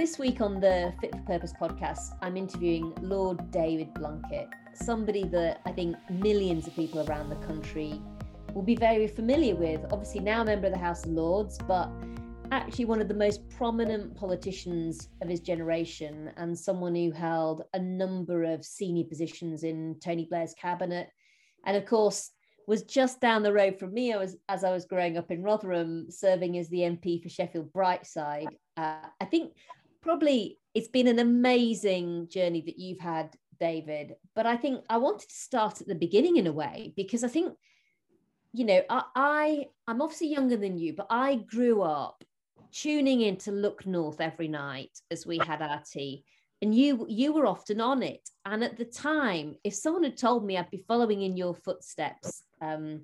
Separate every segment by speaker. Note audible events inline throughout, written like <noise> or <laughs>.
Speaker 1: This week on the Fit for Purpose podcast, I'm interviewing Lord David Blunkett, somebody that I think millions of people around the country will be very familiar with. Obviously, now a member of the House of Lords, but actually one of the most prominent politicians of his generation and someone who held a number of senior positions in Tony Blair's cabinet. And of course, was just down the road from me I was, as I was growing up in Rotherham, serving as the MP for Sheffield Brightside. Uh, I think probably it's been an amazing journey that you've had, David. But I think I wanted to start at the beginning in a way because I think, you know, I, I I'm obviously younger than you, but I grew up tuning in to Look North every night as we had our tea. And you you were often on it. And at the time, if someone had told me I'd be following in your footsteps, um,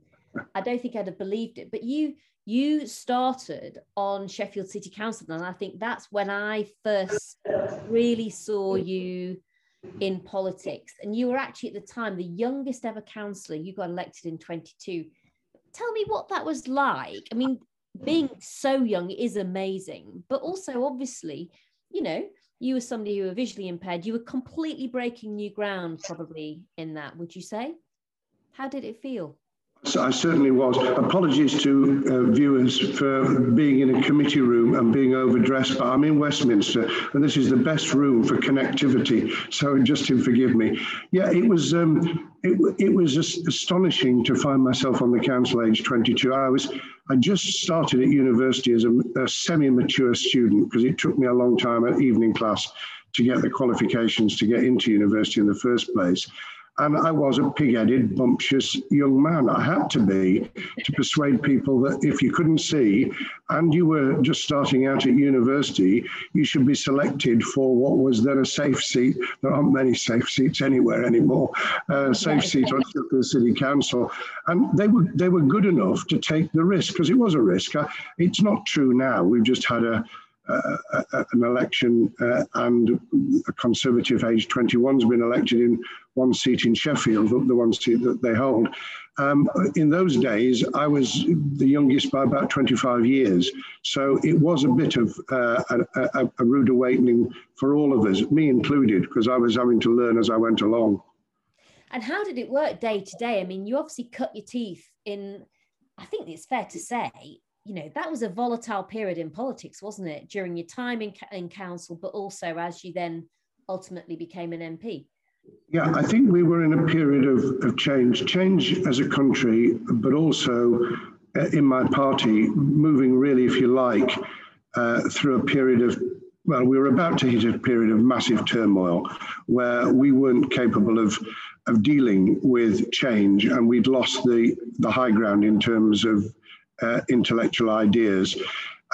Speaker 1: I don't think I'd have believed it. But you you started on Sheffield City Council, and I think that's when I first really saw you in politics. And you were actually at the time the youngest ever councillor. You got elected in 22. Tell me what that was like. I mean, being so young is amazing, but also obviously, you know, you were somebody who were visually impaired. You were completely breaking new ground, probably in that. Would you say? How did it feel?
Speaker 2: I certainly was. Apologies to uh, viewers for being in a committee room and being overdressed, but I'm in Westminster and this is the best room for connectivity. So Justin, forgive me. Yeah, it was um, it, it was astonishing to find myself on the council age 22. I was I just started at university as a, a semi-mature student because it took me a long time at evening class to get the qualifications to get into university in the first place. And I was a pig headed, bumptious young man. I had to be to persuade people that if you couldn't see and you were just starting out at university, you should be selected for what was then a safe seat. There aren't many safe seats anywhere anymore. Uh, safe seat on <laughs> the city council. And they were, they were good enough to take the risk because it was a risk. Uh, it's not true now. We've just had a uh, an election uh, and a Conservative age 21 has been elected in one seat in Sheffield, the one seat that they hold. Um, in those days, I was the youngest by about 25 years. So it was a bit of uh, a, a, a rude awakening for all of us, me included, because I was having to learn as I went along.
Speaker 1: And how did it work day to day? I mean, you obviously cut your teeth in, I think it's fair to say, you know that was a volatile period in politics wasn't it during your time in, in council but also as you then ultimately became an mp
Speaker 2: yeah i think we were in a period of, of change change as a country but also uh, in my party moving really if you like uh, through a period of well we were about to hit a period of massive turmoil where we weren't capable of of dealing with change and we'd lost the the high ground in terms of uh, intellectual ideas.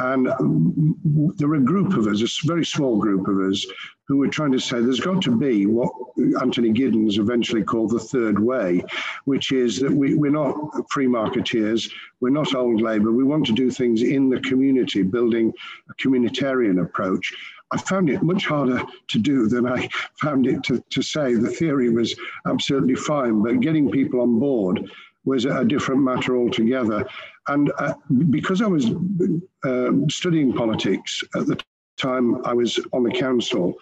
Speaker 2: And um, there were a group of us, a very small group of us, who were trying to say there's got to be what Anthony Giddens eventually called the third way, which is that we, we're not free marketeers, we're not old Labour, we want to do things in the community, building a communitarian approach. I found it much harder to do than I <laughs> found it to, to say. The theory was absolutely fine, but getting people on board was a different matter altogether. And uh, because I was um, studying politics at the time I was on the council,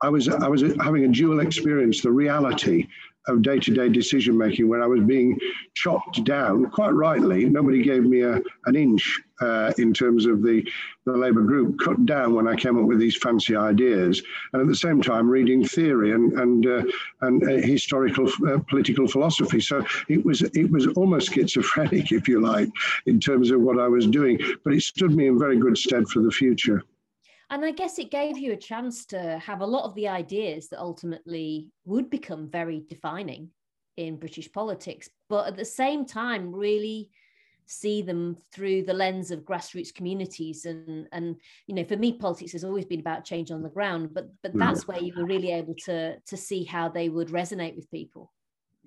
Speaker 2: I was I was having a dual experience: the reality of day-to-day decision making when I was being chopped down, quite rightly. Nobody gave me a, an inch uh, in terms of the, the Labour group, cut down when I came up with these fancy ideas, and at the same time reading theory and and uh, and uh, historical uh, political philosophy. So it was it was almost schizophrenic, <laughs> if you like, in terms of what I was doing, but it stood me in very good stead for the future.
Speaker 1: And I guess it gave you a chance to have a lot of the ideas that ultimately would become very defining in British politics, but at the same time, really see them through the lens of grassroots communities. And and you know for me politics has always been about change on the ground but but hmm. that's where you were really able to to see how they would resonate with people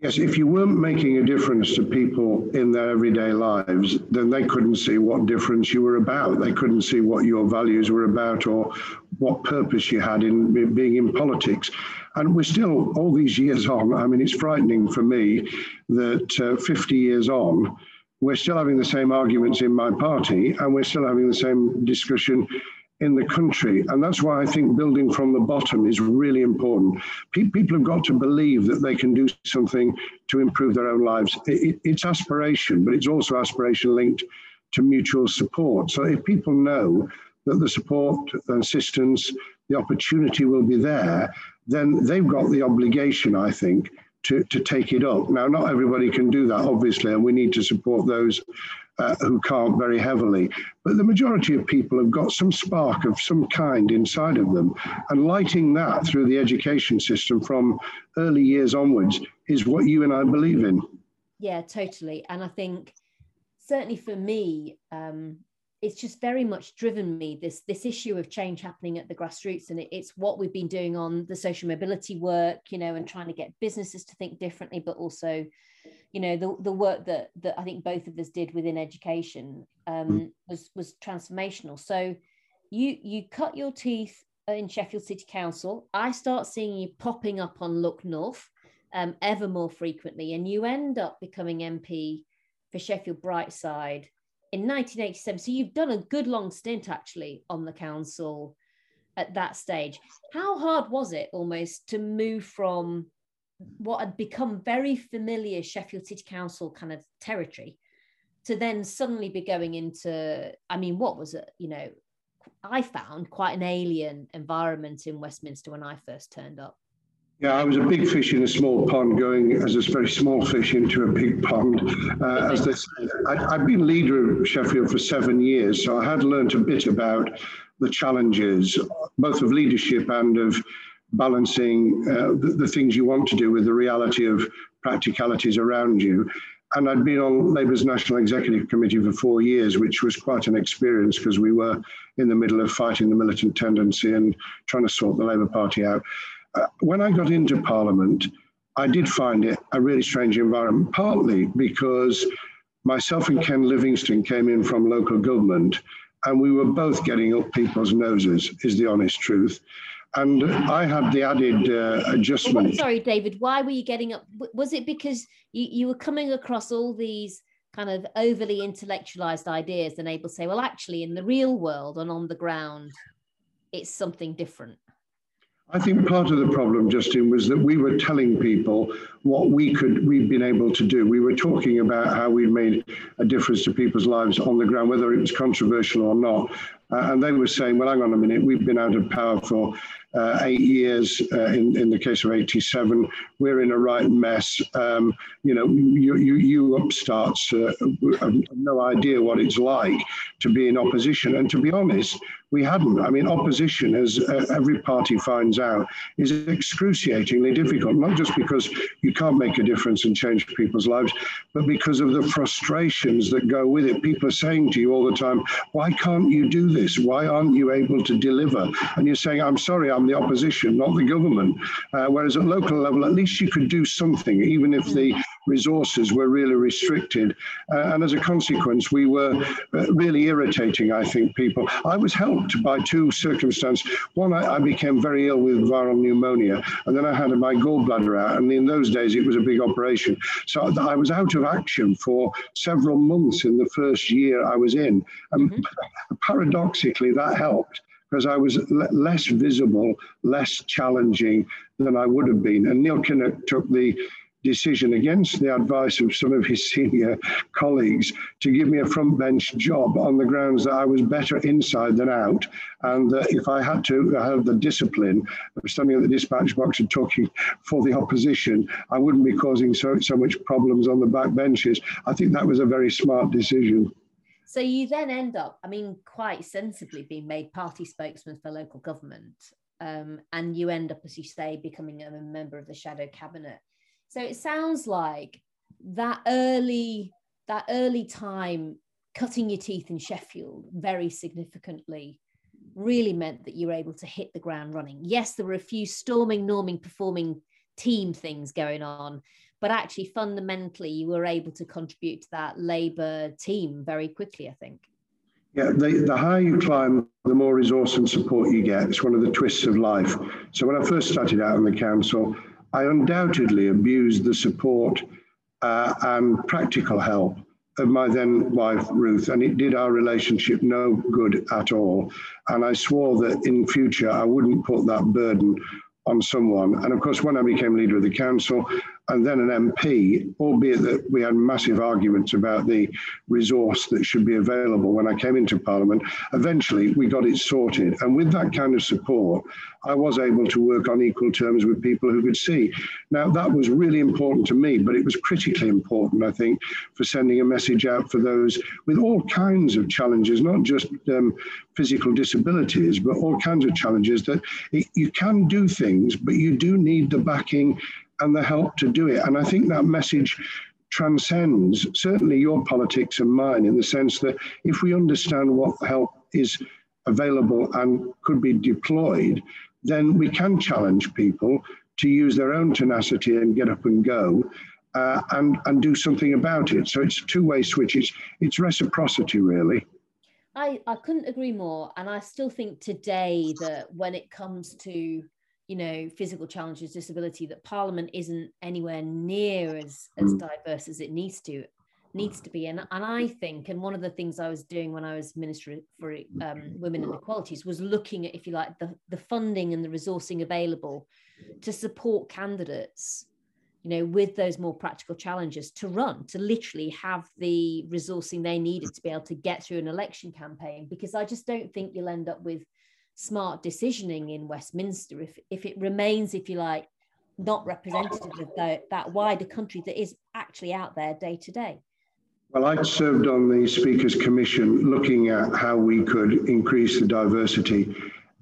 Speaker 2: Yes, if you weren't making a difference to people in their everyday lives, then they couldn't see what difference you were about. They couldn't see what your values were about or what purpose you had in being in politics. And we're still, all these years <laughs> on, I mean, it's frightening for me that uh, 50 years on, we're still having the same arguments in my party and we're still having the same discussion in the country. And that's why I think building from the bottom is really important. Pe- people have got to believe that they can do something to improve their own lives. It, it, it's aspiration, but it's also aspiration linked to mutual support. So if people know that the support and assistance, the opportunity will be there, then they've got the obligation, I think, to, to take it up. Now, not everybody can do that, obviously, and we need to support those uh, who can't very heavily. But the majority of people have got some spark of some kind inside of them. And lighting that through the education system from early years onwards is what you and I believe in.
Speaker 1: Yeah, totally. And I think certainly for me, um, it's just very much driven me this this issue of change happening at the grassroots and it, it's what we've been doing on the social mobility work you know and trying to get businesses to think differently but also you know the, the work that that i think both of us did within education um, mm. was was transformational so you you cut your teeth in sheffield city council i start seeing you popping up on look north um, ever more frequently and you end up becoming mp for sheffield brightside in 1987. So you've done a good long stint actually on the council at that stage. How hard was it almost to move from what had become very familiar Sheffield City Council kind of territory to then suddenly be going into, I mean, what was it? You know, I found quite an alien environment in Westminster when I first turned up.
Speaker 2: Yeah, I was a big fish in a small pond, going as a very small fish into a big pond. Uh, as they say, I, have been leader of Sheffield for seven years, so I had learnt a bit about the challenges, both of leadership and of balancing uh, the, the, things you want to do with the reality of practicalities around you. And I'd been on Labour's National Executive Committee for four years, which was quite an experience because we were in the middle of fighting the militant tendency and trying to sort the Labour Party out when I got into Parliament, I did find it a really strange environment, partly because myself and Ken Livingstone came in from local government and we were both getting up people's noses, is the honest truth. And I had the added uh, adjustment.
Speaker 1: Well, sorry, David, why were you getting up? Was it because you, you were coming across all these kind of overly intellectualized ideas and able to say, well, actually, in the real world and on the ground, it's something different?
Speaker 2: I think part of the problem, Justin, was that we were telling people what we could, we've been able to do. We were talking about how we made a difference to people's lives on the ground, whether it was controversial or not. Uh, and they were saying, well, hang on a minute, we've been out of power for uh, eight years. Uh, in, in the case of 87, we're in a right mess. Um, you know, you, you, you upstarts uh, have no idea what it's like to be in opposition. And to be honest, we hadn't. I mean, opposition, as uh, every party finds out, is excruciatingly difficult, not just because you can't make a difference and change people's lives, but because of the frustrations that go with it. People are saying to you all the time, why can't you do this? Why aren't you able to deliver? And you're saying, I'm sorry, I'm the opposition, not the government. Uh, whereas at local level, at least you could do something, even if the resources were really restricted. Uh, and as a consequence, we were uh, really irritating, I think, people. I was helped by two circumstances. One, I, I, became very ill with viral pneumonia, and then I had my gallbladder out. And in those days, it was a big operation. So I was out of action for several months in the first year I was in. And mm-hmm. <laughs> paradoxically, that helped because I was less visible, less challenging than I would have been. And Neil Kinnock took the decision against the advice of some of his senior colleagues to give me a front bench job on the grounds that I was better inside than out. And uh, if I had to have the discipline of standing at the dispatch box and talking for the opposition, I wouldn't be causing so, so much problems on the back benches. I think that was a very smart decision.
Speaker 1: So you then end up, I mean, quite sensibly being made party spokesman for local government. Um, and you end up, as you say, becoming a member of the shadow cabinet. So it sounds like that early that early time cutting your teeth in Sheffield very significantly really meant that you were able to hit the ground running. Yes, there were a few storming, norming, performing team things going on, but actually fundamentally you were able to contribute to that Labour team very quickly, I think.
Speaker 2: Yeah, the, the higher you climb, the more resource and support you get. It's one of the twists of life. So when I first started out on the council, I undoubtedly abused the support uh, and practical help of my then wife, Ruth, and it did our relationship no good at all. And I swore that in future I wouldn't put that burden on someone. And of course, when I became leader of the council, and then an MP, albeit that we had massive arguments about the resource that should be available when I came into Parliament. Eventually, we got it sorted. And with that kind of support, I was able to work on equal terms with people who could see. Now, that was really important to me, but it was critically important, I think, for sending a message out for those with all kinds of challenges, not just um, physical disabilities, but all kinds of challenges that it, you can do things, but you do need the backing and the help to do it. And I think that message transcends certainly your politics and mine in the sense that if we understand what help is available and could be deployed, then we can challenge people to use their own tenacity and get up and go uh, and, and do something about it. So it's two way switch, it's, it's reciprocity, really.
Speaker 1: I, I couldn't agree more. And I still think today that when it comes to you know physical challenges disability that parliament isn't anywhere near as as mm. diverse as it needs to needs to be and, and i think and one of the things i was doing when i was minister for um, women and equalities was looking at if you like the, the funding and the resourcing available to support candidates you know with those more practical challenges to run to literally have the resourcing they needed to be able to get through an election campaign because i just don't think you'll end up with smart decisioning in Westminster if, if it remains, if you like, not representative of the, that wider country that is actually out there day to day?
Speaker 2: Well, I served on the Speaker's Commission looking at how we could increase the diversity.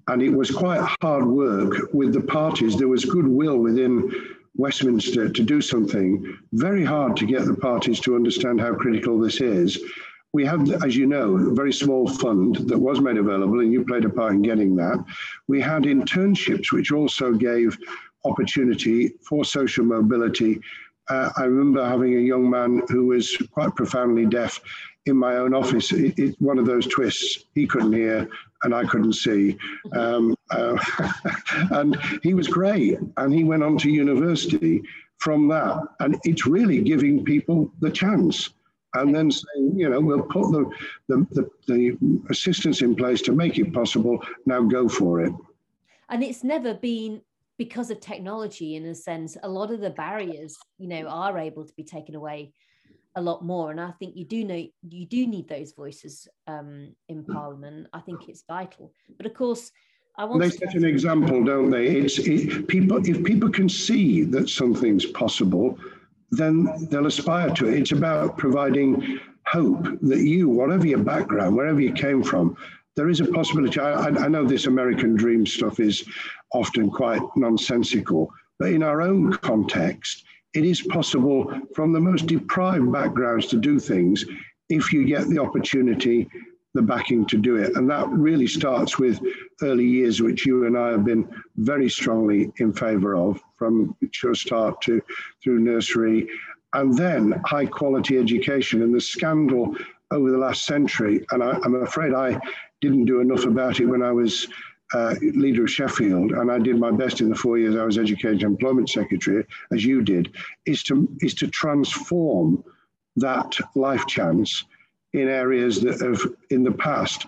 Speaker 2: And it was quite hard work with the parties. There was goodwill within Westminster to do something. Very hard to get the parties to understand how critical this is we have, as you know, a very small fund that was made available, and you played a part in getting that. We had internships, which also gave opportunity for social mobility. Uh, I remember having a young man who was quite profoundly deaf in my own office. It, it, one of those twists, he couldn't hear and I couldn't see. Um, uh, <laughs> and he was great. And he went on to university from that. And it's really giving people the chance and then saying, you know, we'll put the, the, the, the, assistance in place to make it possible. Now go for it.
Speaker 1: And it's never been because of technology, in a sense, a lot of the barriers, you know, are able to be taken away a lot more. And I think you do know you do need those voices um, in Parliament. I think it's vital. But of course, I want
Speaker 2: they set an example, don't they? It's it, people if people can see that something's possible then they'll aspire to it. It's about providing hope that you, whatever your background, wherever you came from, there is a possibility. I, I, know this American dream stuff is often quite nonsensical, but in our own context, it is possible from the most deprived backgrounds to do things if you get the opportunity the backing to do it. And that really starts with early years, which you and I have been very strongly in favour of, from mature start to through nursery, and then high quality education. And the scandal over the last century, and I, am afraid I didn't do enough about it when I was uh, leader of Sheffield, and I did my best in the four years I was Education Employment Secretary, as you did, is to is to transform that life chance in areas that have in the past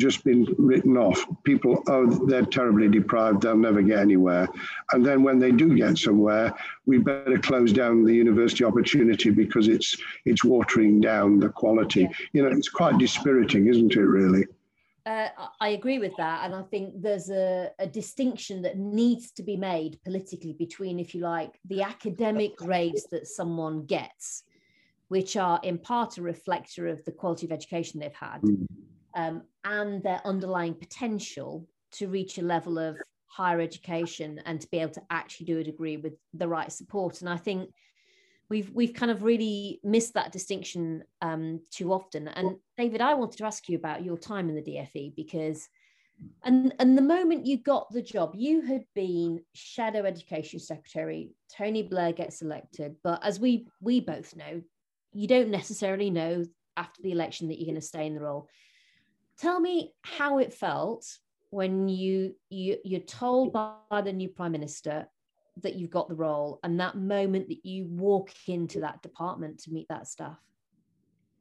Speaker 2: just been written off. People, oh, they're terribly deprived, they'll never get anywhere. And then when they do get somewhere, we better close down the university opportunity because it's it's watering down the quality. You know, it's quite dispiriting, isn't it, really?
Speaker 1: Uh, I agree with that. And I think there's a, a distinction that needs to be made politically between, if you like, the academic grades that someone gets which are in part a reflector of the quality of education they've had mm. um, and their underlying potential to reach a level of higher education and to be able to actually do a degree with the right support. And I think we've we've kind of really missed that distinction um, too often. And David, I wanted to ask you about your time in the DFE because and and the moment you got the job, you had been shadow education secretary. Tony Blair gets elected, but as we we both know, you don't necessarily know after the election that you're going to stay in the role. Tell me how it felt when you, you you're told by the new prime minister that you've got the role and that moment that you walk into that department to meet that staff.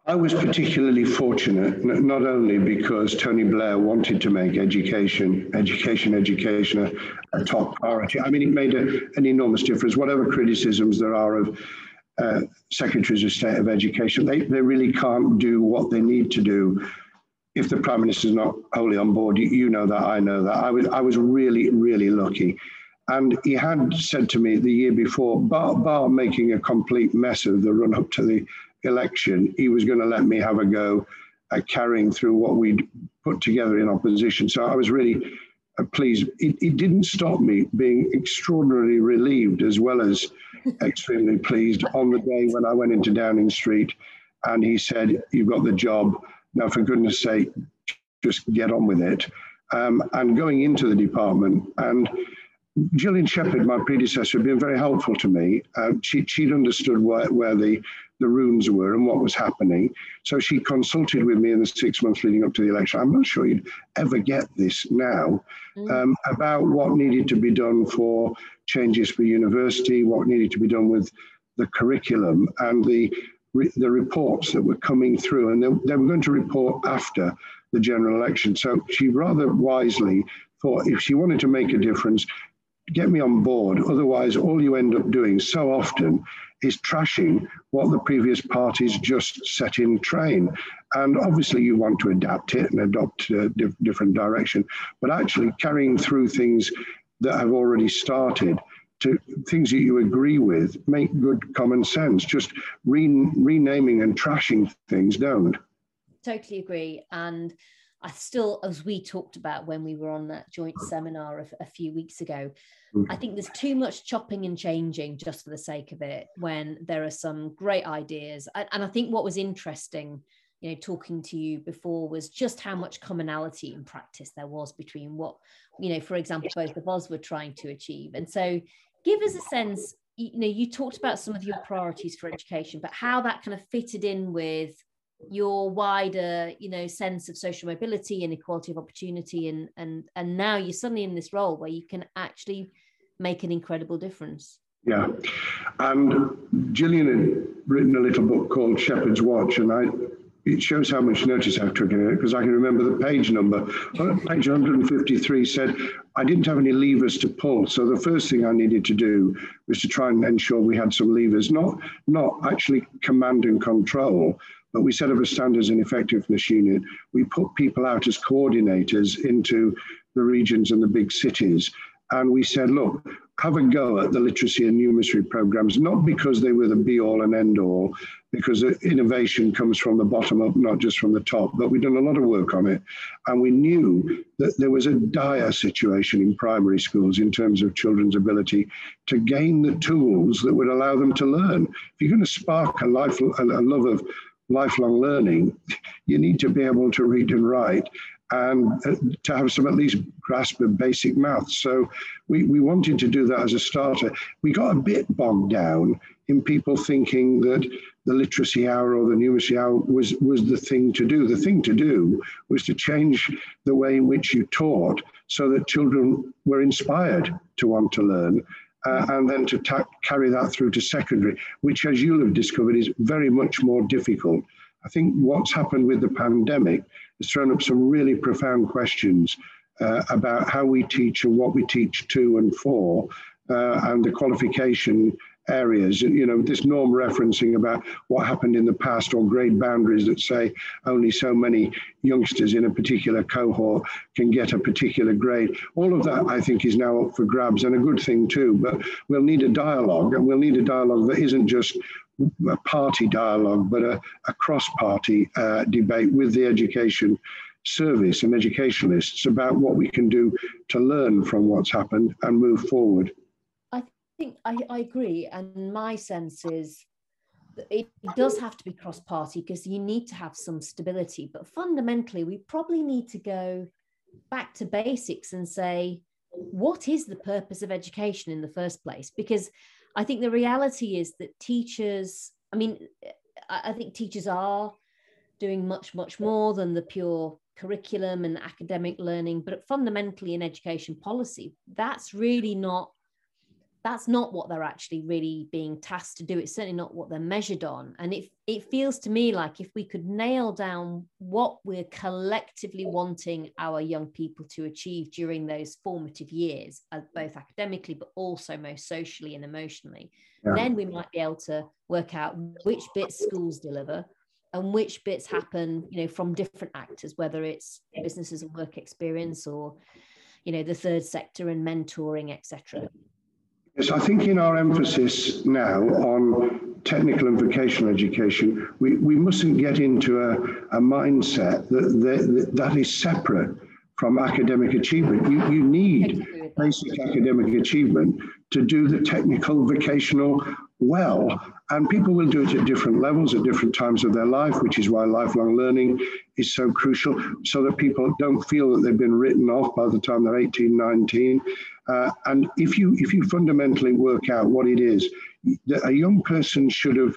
Speaker 2: I was particularly fortunate, not only because Tony Blair wanted to make education, education, education a, a top priority. I mean, it made a, an enormous difference. Whatever criticisms there are of uh, secretaries of state of education, they, they really can't do what they need to do if the prime minister is not wholly on board. You, you know that, I know that. I was, I was really, really lucky. And he had said to me the year before, bar, bar making a complete mess of the run up to the election, he was going to let me have a go at carrying through what we'd put together in opposition. So I was really pleased. It, it, didn't stop me being extraordinarily relieved as well as extremely pleased on the day when I went into Downing Street and he said, You've got the job. Now, for goodness sake, just get on with it. Um, and going into the department and Gillian Shephard, my predecessor, had been very helpful to me. Uh, she, would understood where, where the, the rooms were and what was happening. So she consulted with me in the six months leading up to the election. I'm not sure you'd ever get this now mm. um, about what needed to be done for changes for university, what needed to be done with the curriculum and the, the reports that were coming through. And they, they were going to report after the general election. So she rather wisely thought if she wanted to make a difference, get me on board. Otherwise, all you end up doing so often is trashing what the previous parties just set in train. And obviously, you want to adapt it and adopt a di- different direction, but actually carrying through things that have already started to things that you agree with make good common sense. Just re- renaming and trashing things don't.
Speaker 1: Totally agree. And I still, as we talked about when we were on that joint seminar a, a few weeks ago, mm. I think there's too much chopping and changing just for the sake of it when there are some great ideas. And, and I think what was interesting, you know, talking to you before was just how much commonality in practice there was between what, you know, for example, both of us were trying to achieve. And so give us a sense, you know, you talked about some of your priorities for education, but how that kind of fitted in with your wider you know sense of social mobility and equality of opportunity and and and now you're suddenly in this role where you can actually make an incredible difference
Speaker 2: yeah and gillian had written a little book called Shephard's Watch and i it shows how much notice I've taken it because I can remember the page number. Page 153 said I didn't have any levers to pull. So the first thing I needed to do was to try and ensure we had some levers, not, not actually command and control, but we set up a standards and effectiveness unit. We put people out as coordinators into the regions and the big cities. And we said, look, have a go at the literacy and numeracy programs, not because they were the be all and end all, because innovation comes from the bottom up, not just from the top. But we've done a lot of work on it. And we knew that there was a dire situation in primary schools in terms of children's ability to gain the tools that would allow them to learn. If you're going to spark a, life, a love of lifelong learning, you need to be able to read and write and uh, to have some at least grasp of basic maths. So we, we wanted to do that as a starter. We got a bit bogged down in people thinking that the literacy hour or the numeracy hour was, was the thing to do. The thing to do was to change the way in which you taught so that children were inspired to want to learn uh, and then to ta- carry that through to secondary, which, as you'll have discovered, is very much more difficult. I think what's happened with the pandemic has thrown up some really profound questions uh, about how we teach and what we teach to and for, uh, and the qualification areas. You know, this norm referencing about what happened in the past or grade boundaries that say only so many youngsters in a particular cohort can get a particular grade. All of that, I think, is now up for grabs and a good thing too. But we'll need a dialogue, and we'll need a dialogue that isn't just a party dialogue, but a, a cross party uh, debate with the education service and educationalists about what we can do to learn from what's happened and move forward
Speaker 1: think I, I agree. And my sense is it does have to be cross party because you need to have some stability. But fundamentally, we probably need to go back to basics and say, what is the purpose of education in the first place? Because I think the reality is that teachers, I mean, I think teachers are doing much, much more than the pure curriculum and academic learning. But fundamentally, in education policy, that's really not that's not what they're actually really being tasked to do. It's certainly not what they're measured on. And it, it feels to me like if we could nail down what we're collectively wanting our young people to achieve during those formative years, uh, both academically, but also most socially and emotionally, yeah. then we might be able to work out which bits schools deliver and which bits happen, you know, from different actors, whether it's businesses and work experience or, you know, the third sector and mentoring, etc.
Speaker 2: Yes, I think in our emphasis now on technical and vocational education, we, we mustn't get into a, a mindset that, that that is separate from academic achievement. You, you need basic academic achievement to do the technical vocational well. And people will do it at different levels at different times of their life, which is why lifelong learning is so crucial, so that people don't feel that they've been written off by the time they're 18, 19. Uh, and if you if you fundamentally work out what it is that a young person should have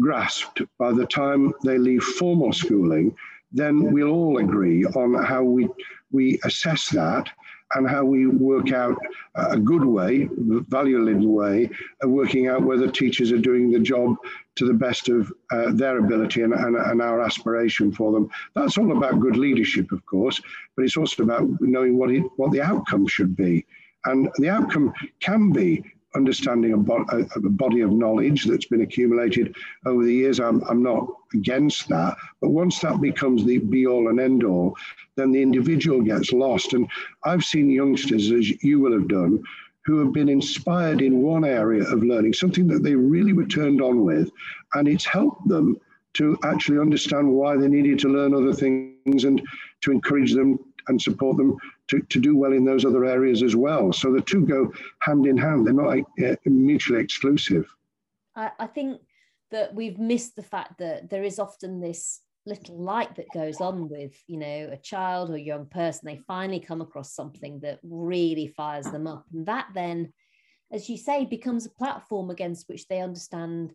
Speaker 2: grasped by the time they leave formal schooling, then we'll all agree on how we we assess that and how we work out a good way, value-led way, of working out whether teachers are doing the job to the best of uh, their ability and, and, and, our aspiration for them. That's all about good leadership, of course, but it's also about knowing what, it, what the outcome should be. And the outcome can be understanding a, bo- a, body of knowledge that's been accumulated over the years. I'm, I'm not against that. But once that becomes the be all and end all, then the individual gets lost. And I've seen youngsters, as you will have done, who have been inspired in one area of learning, something that they really were turned on with, and it's helped them to actually understand why they needed to learn other things and to encourage them and support them to, to do well in those other areas as well. So the two go hand in hand, they're not uh, mutually exclusive.
Speaker 1: I, I think that we've missed the fact that there is often this little light that goes on with you know a child or young person they finally come across something that really fires them up and that then as you say becomes a platform against which they understand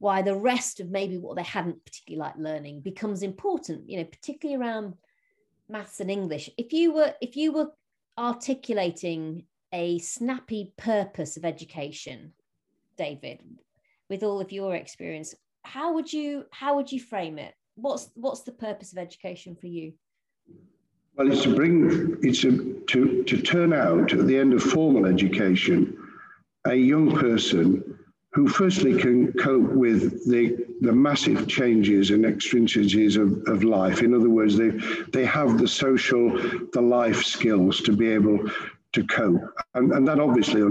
Speaker 1: why the rest of maybe what they hadn't particularly liked learning becomes important you know particularly around maths and english if you were if you were articulating a snappy purpose of education david with all of your experience how would you how would you frame it? What's what's the purpose of education for you?
Speaker 2: Well it's to bring it's a, to to turn out at the end of formal education a young person who firstly can cope with the, the massive changes and extrinsities of, of life. In other words, they, they have the social, the life skills to be able to cope. And, and that obviously,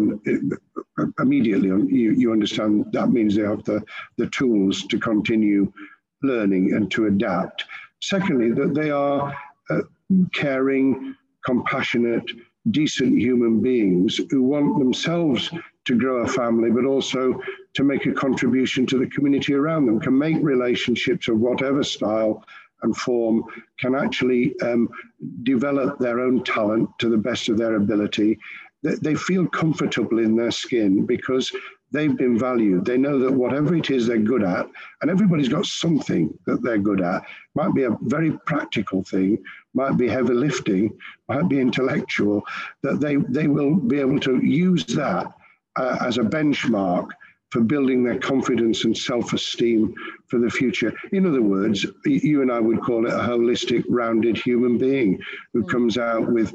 Speaker 2: immediately, on, you, you understand that means they have the, the tools to continue learning and to adapt. Secondly, that they are uh, caring, compassionate, decent human beings who want themselves to grow a family, but also to make a contribution to the community around them, can make relationships of whatever style and form, can actually um, develop their own talent to the best of their ability. They feel comfortable in their skin because they've been valued. They know that whatever it is they're good at, and everybody's got something that they're good at, might be a very practical thing, might be heavy lifting, might be intellectual, that they, they will be able to use that uh, as a benchmark for building their confidence and self esteem for the future. In other words, you and I would call it a holistic, rounded human being who mm. comes out with,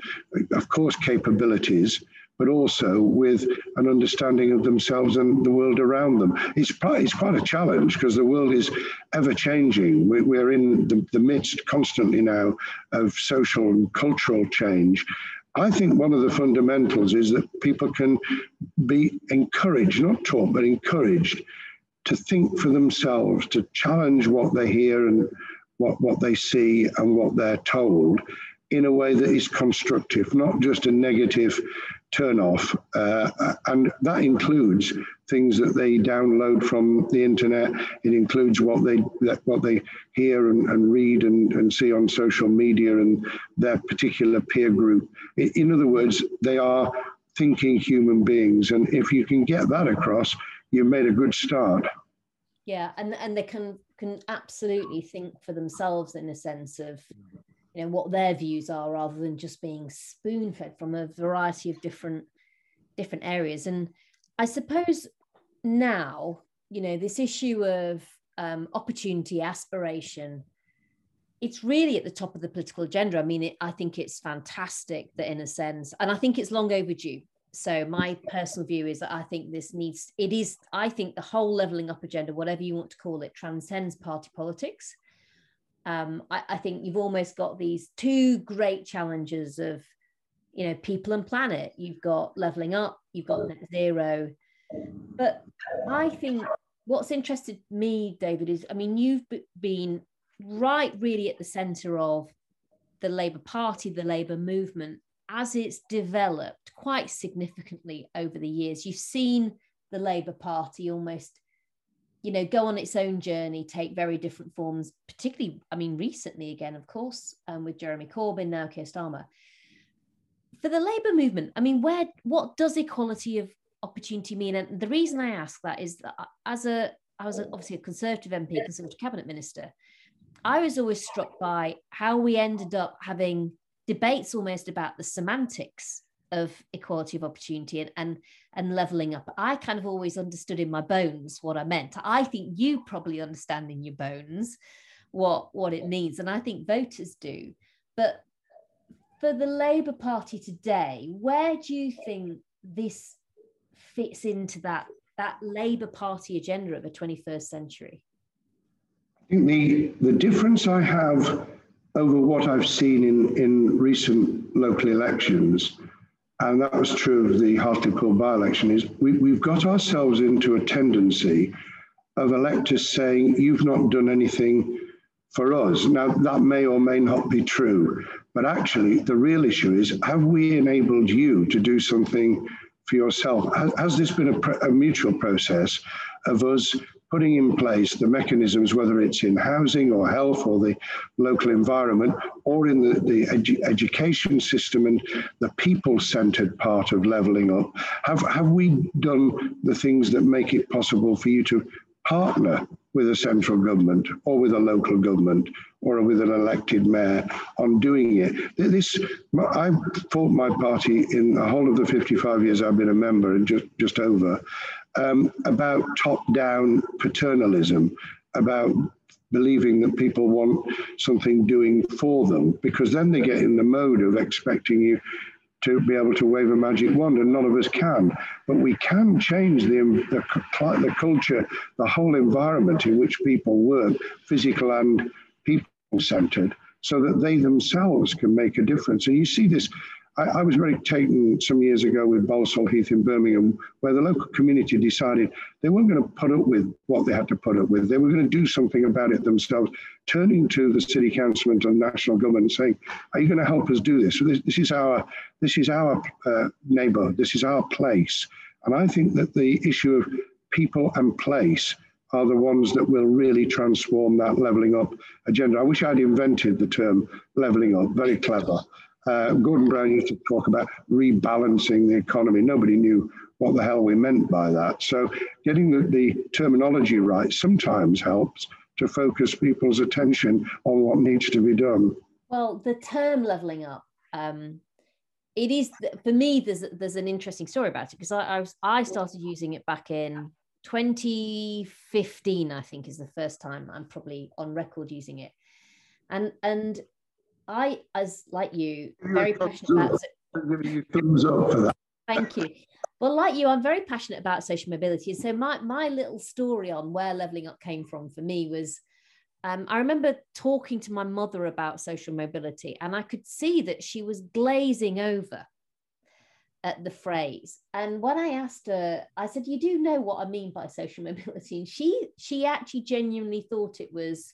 Speaker 2: of course, capabilities, but also with an understanding of themselves and the world around them. It's, it's quite a challenge because the world is ever changing. We're in the, the midst constantly now of social and cultural change. I think one of the fundamentals is that people can be encouraged, not taught, but encouraged to think for themselves, to challenge what they hear and what, what they see and what they're told in a way that is constructive, not just a negative turn off. Uh, and that includes things that they download from the internet. It includes what they what they hear and, and read and, and see on social media and their particular peer group. In other words, they are thinking human beings. And if you can get that across, you've made a good start.
Speaker 1: Yeah, and and they can can absolutely think for themselves in a sense of you know what their views are rather than just being spoon fed from a variety of different different areas and I suppose now, you know, this issue of um, opportunity, aspiration, it's really at the top of the political agenda. I mean, it, I think it's fantastic that, in a sense, and I think it's long overdue. So my personal view is that I think this needs. It is. I think the whole levelling up agenda, whatever you want to call it, transcends party politics. Um, I, I think you've almost got these two great challenges of, you know, people and planet. You've got levelling up. You've got net zero. But I think what's interested me, David, is I mean, you've been right really at the center of the Labour Party, the Labour movement, as it's developed quite significantly over the years. You've seen the Labour Party almost, you know, go on its own journey, take very different forms, particularly, I mean, recently again, of course, um, with Jeremy Corbyn, now Keir Starmer. For the Labour movement, I mean, where what does equality of opportunity mean? And the reason I ask that is that as a I was obviously a Conservative MP, Conservative Cabinet Minister, I was always struck by how we ended up having debates almost about the semantics of equality of opportunity and, and and leveling up. I kind of always understood in my bones what I meant. I think you probably understand in your bones what what it means, and I think voters do. But for the Labour Party today, where do you think this fits into that that Labour Party agenda of the 21st century?
Speaker 2: I think the, the difference I have over what I've seen in, in recent local elections, and that was true of the Hartlepool by-election, is we, we've got ourselves into a tendency of electors saying, you've not done anything for us. Now, that may or may not be true, but actually the real issue is, have we enabled you to do something for yourself? Has, has this been a, a mutual process of us putting in place the mechanisms, whether it's in housing or health or the local environment or in the, the edu education system and the people-centered part of leveling up, have, have we done the things that make it possible for you to partner with a central government or with a local government or with an elected mayor on doing it. This, I fought my party in the whole of the 55 years I've been a member and just, just over, um, about top down paternalism, about believing that people want something doing for them, because then they get in the mode of expecting you to be able to wave a magic wand, and none of us can. But we can change the, the, the culture, the whole environment in which people work, physical and people centered, so that they themselves can make a difference. And you see this I, I, was very taken some years ago with Balsall Heath in Birmingham, where the local community decided they weren't going to put up with what they had to put up with. They were going to do something about it themselves, turning to the city council and the national government saying, "Are you going to help us do this? So this, this is our this is our uh, neighbourhood. This is our place." And I think that the issue of people and place are the ones that will really transform that levelling up agenda. I wish I'd invented the term levelling up. Very clever. Uh, Gordon Brown used to talk about rebalancing the economy. Nobody knew what the hell we meant by that. So getting the, the terminology right sometimes helps to focus people's attention on what needs to be done.
Speaker 1: Well, the term leveling up, um, it is for me. There's there's an interesting story about it because I I, was, I started using it back in 2015. I think is the first time I'm probably on record using it, and and I, as like you, very passionate about.
Speaker 2: I'm giving you thumbs up for that.
Speaker 1: Thank you. Well, like you, I'm very passionate about social mobility. So my my little story on where leveling up came from for me was, um, I remember talking to my mother about social mobility, and I could see that she was glazing over at the phrase. And when I asked her, I said, "You do know what I mean by social <laughs> mobility?" And she she actually genuinely thought it was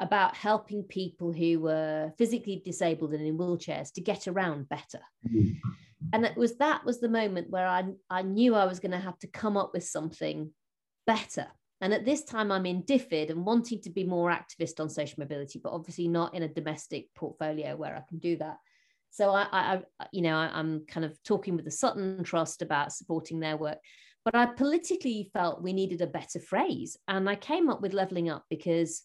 Speaker 1: about helping people who were physically disabled and in wheelchairs to get around better. Mm. And it was that was the moment where I, I knew I was going to have to come up with something better. And at this time, I'm in DFID and wanting to be more activist on social mobility, but obviously not in a domestic portfolio where I can do that. So I, I you know, I, I'm kind of talking with the Sutton Trust about supporting their work but I politically felt we needed a better phrase. And I came up with leveling up because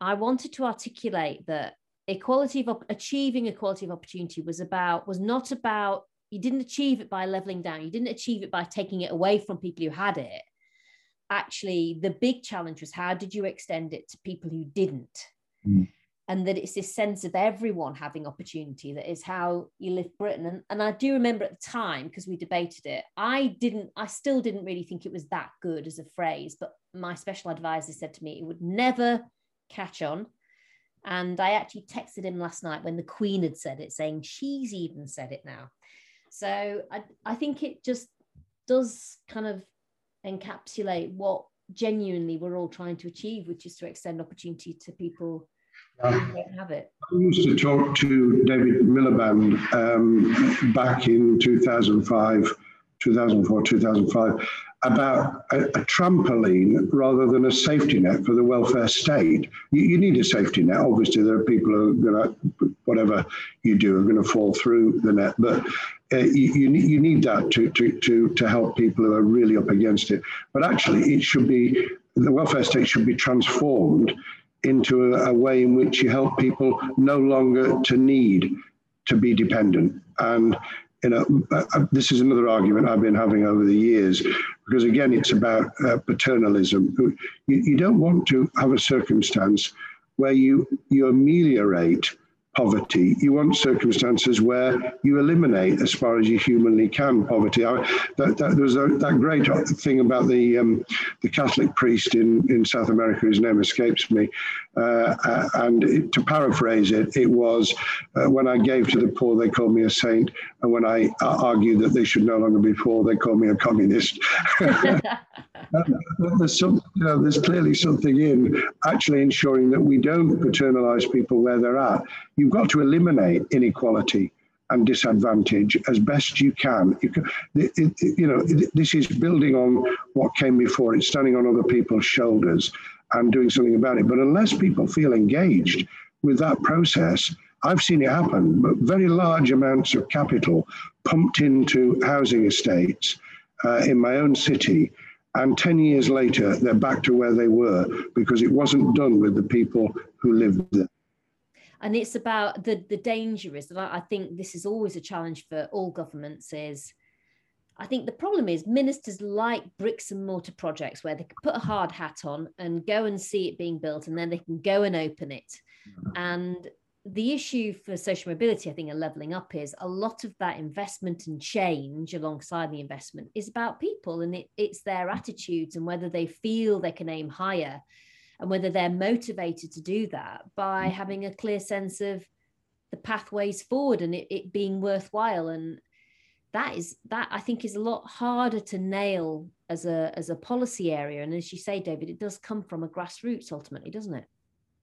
Speaker 1: I wanted to articulate that equality of achieving equality of opportunity was about was not about you didn't achieve it by leveling down you didn't achieve it by taking it away from people who had it. Actually the big challenge was how did you extend it to people who didn't? Mm. and that it's this sense of everyone having opportunity that is how you lift britain. And, and i do remember at the time because we debated it i didn't i still didn't really think it was that good as a phrase but my special advisor said to me it would never catch on. And i actually texted him last night when the queen had said it saying she's even said it now. So i, I think it just does kind of encapsulate what genuinely we're all trying to achieve, which is to extend opportunity to people who don't have it.
Speaker 2: I used to talk to David Miliband um, back in 2005, 2004, 2005 about a, a, trampoline rather than a safety net for the welfare state. You, you need a safety net. Obviously, there are people who are going to, whatever you do, are going to fall through the net. But uh, you, you, need, you need that to, to, to, to help people who are really up against it. But actually, it should be, the welfare state should be transformed into a, a way in which you help people no longer to need to be dependent. And you know, uh, uh, this is another argument I've been having over the years, because again, it's about uh, paternalism. You, you, don't want to have a circumstance where you you ameliorate poverty. You want circumstances where you eliminate, as far as you humanly can, poverty. I, that, that, there's a, that great thing about the um, the Catholic priest in, in South America, whose name escapes me. Uh, uh, and it, to paraphrase it, it was uh, when I gave to the poor, they called me a saint, and when I argued that they should no longer be poor, they called me a communist. <laughs> there's some, you know, there's clearly something in actually ensuring that we don't paternalize people where they're at. You've got to eliminate inequality and disadvantage as best you can. You, can, it, it, you know, it, this is building on what came before. It's standing on other people's shoulders and doing something about it. But unless people feel engaged with that process, I've seen it happen. But very large amounts of capital pumped into housing estates uh, in my own city and 10 years later, they're back to where they were because it wasn't done with the people who lived there.
Speaker 1: And it's about the, the danger is that I think this is always a challenge for all governments is I think the problem is ministers like bricks and mortar projects where they can put a hard hat on and go and see it being built and then they can go and open it. Mm-hmm. And the issue for social mobility, I think, and leveling up is a lot of that investment and change alongside the investment is about people and it, it's their attitudes and whether they feel they can aim higher and whether they're motivated to do that by mm. having a clear sense of the pathways forward and it, it being worthwhile. And that is that I think is a lot harder to nail as a as a policy area. And as you say, David, it does come from a grassroots ultimately, doesn't it?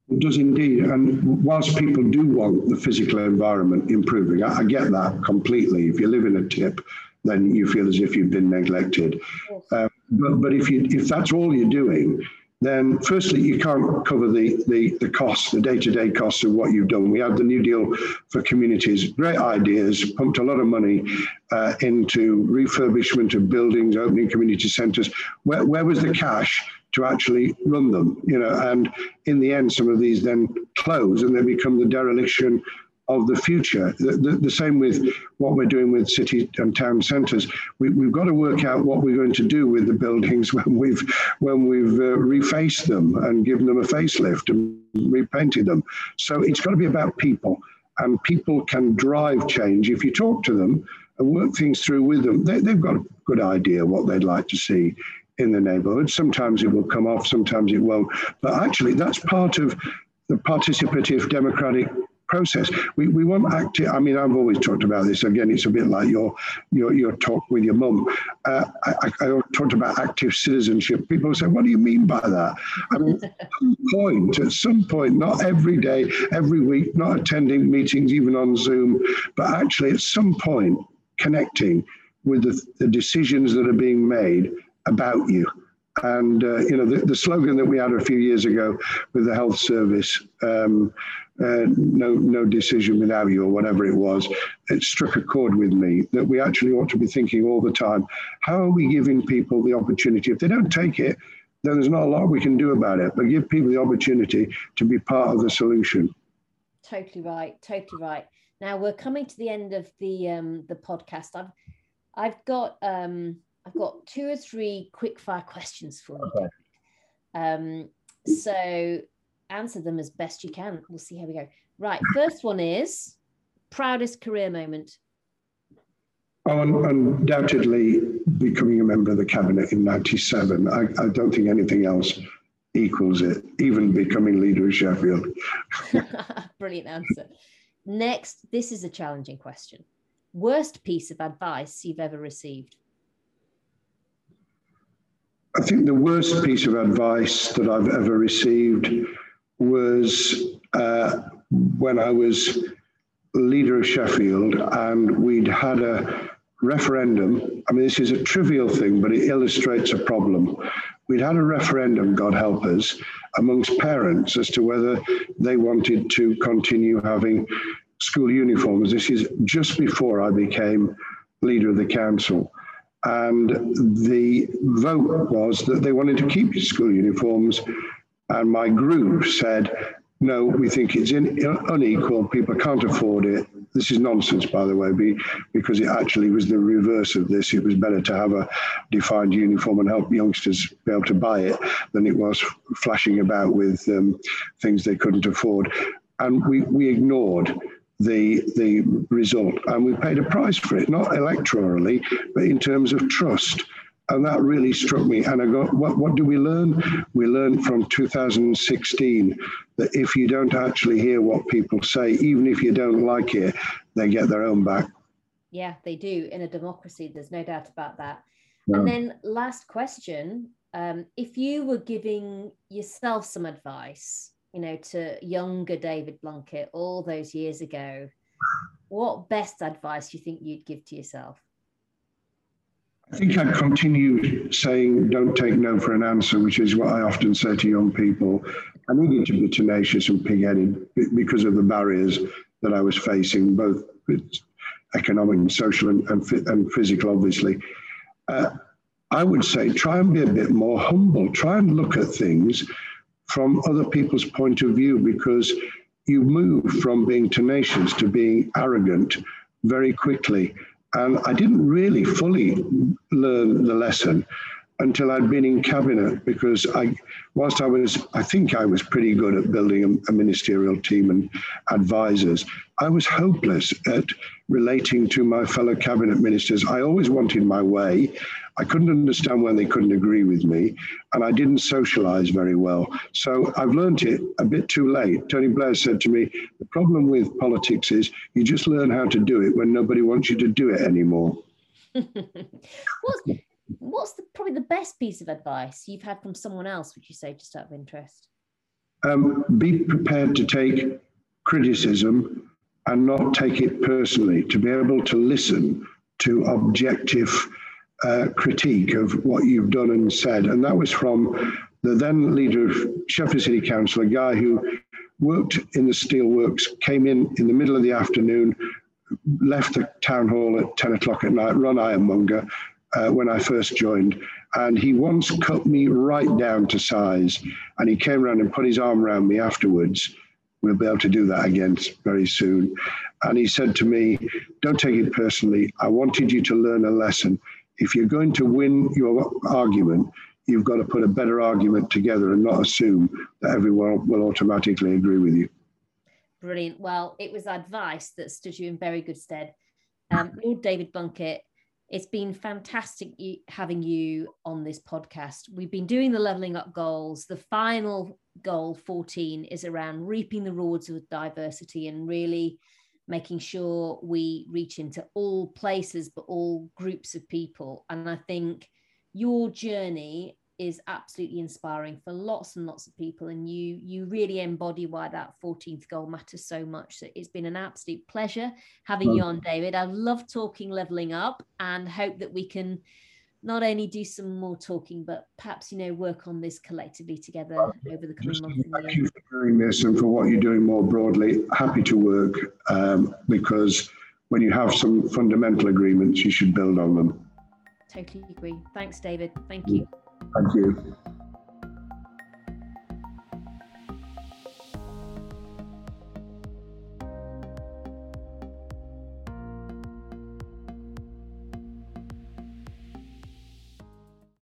Speaker 2: It does indeed. And whilst people do want the physical environment improving, I, I, get that completely. If you live in a tip, then you feel as if you've been neglected. Uh, but, but if you if that's all you're doing, then firstly you can't cover the the, the costs, the day-to-day costs of what you've done. We had the New Deal for communities, great ideas, pumped a lot of money uh, into refurbishment of buildings, opening community centres. Where, where was the cash to actually run them, you know, and in the end, some of these then close and they become the dereliction of the future. The, the, the, same with what we're doing with city and town centres. We, have got to work out what we're going to do with the buildings <laughs> when we've when we've uh, refaced them and given them a facelift and repainted them. So it's got to be about people, and people can drive change if you talk to them and work things through with them. They, they've got a good idea what they'd like to see in the neighborhood. Sometimes it will come off, sometimes it won't. But actually, that's part of the participative democratic process. We, we want active. I mean, I've always talked about this. Again, it's a bit like your your, your talk with your mum. Uh, I, I, talked about active citizenship. People say, "What do you mean by that?" I mean, <laughs> at some point, at some point, not every day, every week, not attending meetings, even on Zoom, but actually at some point, connecting with the, the decisions that are being made about you. And uh, you know the, the, slogan that we had a few years ago with the health service, um, uh, no no decision without you or whatever it was, it struck a chord with me that we actually ought to be thinking all the time: how are we giving people the opportunity? If they don't take it, then there's not a lot we can do about it. But give people the opportunity to be part of the solution.
Speaker 1: Totally right. Totally right. Now we're coming to the end of the um, the podcast. I've I've got um, I've got two or three quick fire questions for you. Okay. Um, so answer them as best you can. We'll see how we go. Right. First one is proudest career moment.
Speaker 2: Oh, undoubtedly becoming a member of the cabinet in 97. I, I don't think anything else equals it, even becoming leader of Sheffield. <laughs> <laughs>
Speaker 1: Brilliant answer. Next, this is a challenging question. Worst piece of advice you've ever received?
Speaker 2: I think the worst piece of advice that I've ever received was uh, when I was leader of Sheffield and we'd had a referendum. I mean, this is a trivial thing, but it illustrates a problem. We'd had a referendum, God help us, amongst parents as to whether they wanted to continue having school uniforms. This is just before I became leader of the council. And the vote was that they wanted to keep school uniforms. And my group said, no, we think it's in, unequal. People can't afford it. This is nonsense, by the way, because it actually was the reverse of this. It was better to have a defined uniform and help youngsters be able to buy it than it was flashing about with um, things they couldn't afford. And we, we ignored the the result, and we paid a price for it, not electorally, but in terms of trust. And that really struck me. And I got, what, what do we learn? We learned from 2016 that if you don't actually hear what people say, even if you don't like it, they get their own back.
Speaker 1: Yeah, they do. In a democracy, there's no doubt about that. No. And then, last question um, if you were giving yourself some advice, you know, to younger David Blunkett all those years ago, what best advice do you think you'd give to yourself?
Speaker 2: I think I'd continue saying don't take no for an answer, which is what I often say to young people. I needed to be tenacious and pig-headed because of the barriers that I was facing, both economic and social and, and, and physical, obviously. Uh, I would say try and be a bit more humble. Try and look at things from other people's point of view because you move from being tenacious to being arrogant very quickly. And I didn't really fully learn the lesson until I'd been in cabinet because I, whilst I was, I think I was pretty good at building a, a, ministerial team and advisors, I was hopeless at relating to my fellow cabinet ministers. I always wanted my way. I couldn't understand when they couldn't agree with me, and I didn't socialize very well. So I've learned it a bit too late. Tony Blair said to me, the problem with politics is you just learn how to do it when nobody wants you to do it anymore. <laughs>
Speaker 1: what's, what's the, probably the best piece of advice you've had from someone else, would you say, just out of interest?
Speaker 2: Um, be prepared to take criticism and not take it personally, to be able to listen to objective uh, critique of what you've done and said. And that was from the then leader of Sheffield City Council, a guy who worked in the steelworks, came in in the middle of the afternoon, left the town hall at 10 o'clock at night, Ron Ironmonger uh, when I first joined. And he once cut me right down to size. And he came around and put his arm around me afterwards. We'll be able to do that again very soon. And he said to me, Don't take it personally. I wanted you to learn a lesson if you're going to win your argument, you've got to put a better argument together and not assume that everyone will automatically agree with you.
Speaker 1: Brilliant. Well, it was advice that stood you in very good stead. Um, Lord David Blunkett, it's been fantastic having you on this podcast. We've been doing the leveling up goals. The final goal, 14, is around reaping the rewards of diversity and really making sure we reach into all places, but all groups of people. And I think your journey is absolutely inspiring for lots and lots of people and you you really embody why that 14th goal matters so much so it's been an absolute pleasure having you on david i love talking leveling up and hope that we can not only do some more talking, but perhaps you know work on this collectively together over the coming months.
Speaker 2: Thank you for doing this and for what you're doing more broadly. Happy to work um, because when you have some fundamental agreements, you should build on them.
Speaker 1: Totally agree. Thanks, David. Thank you.
Speaker 2: Thank you.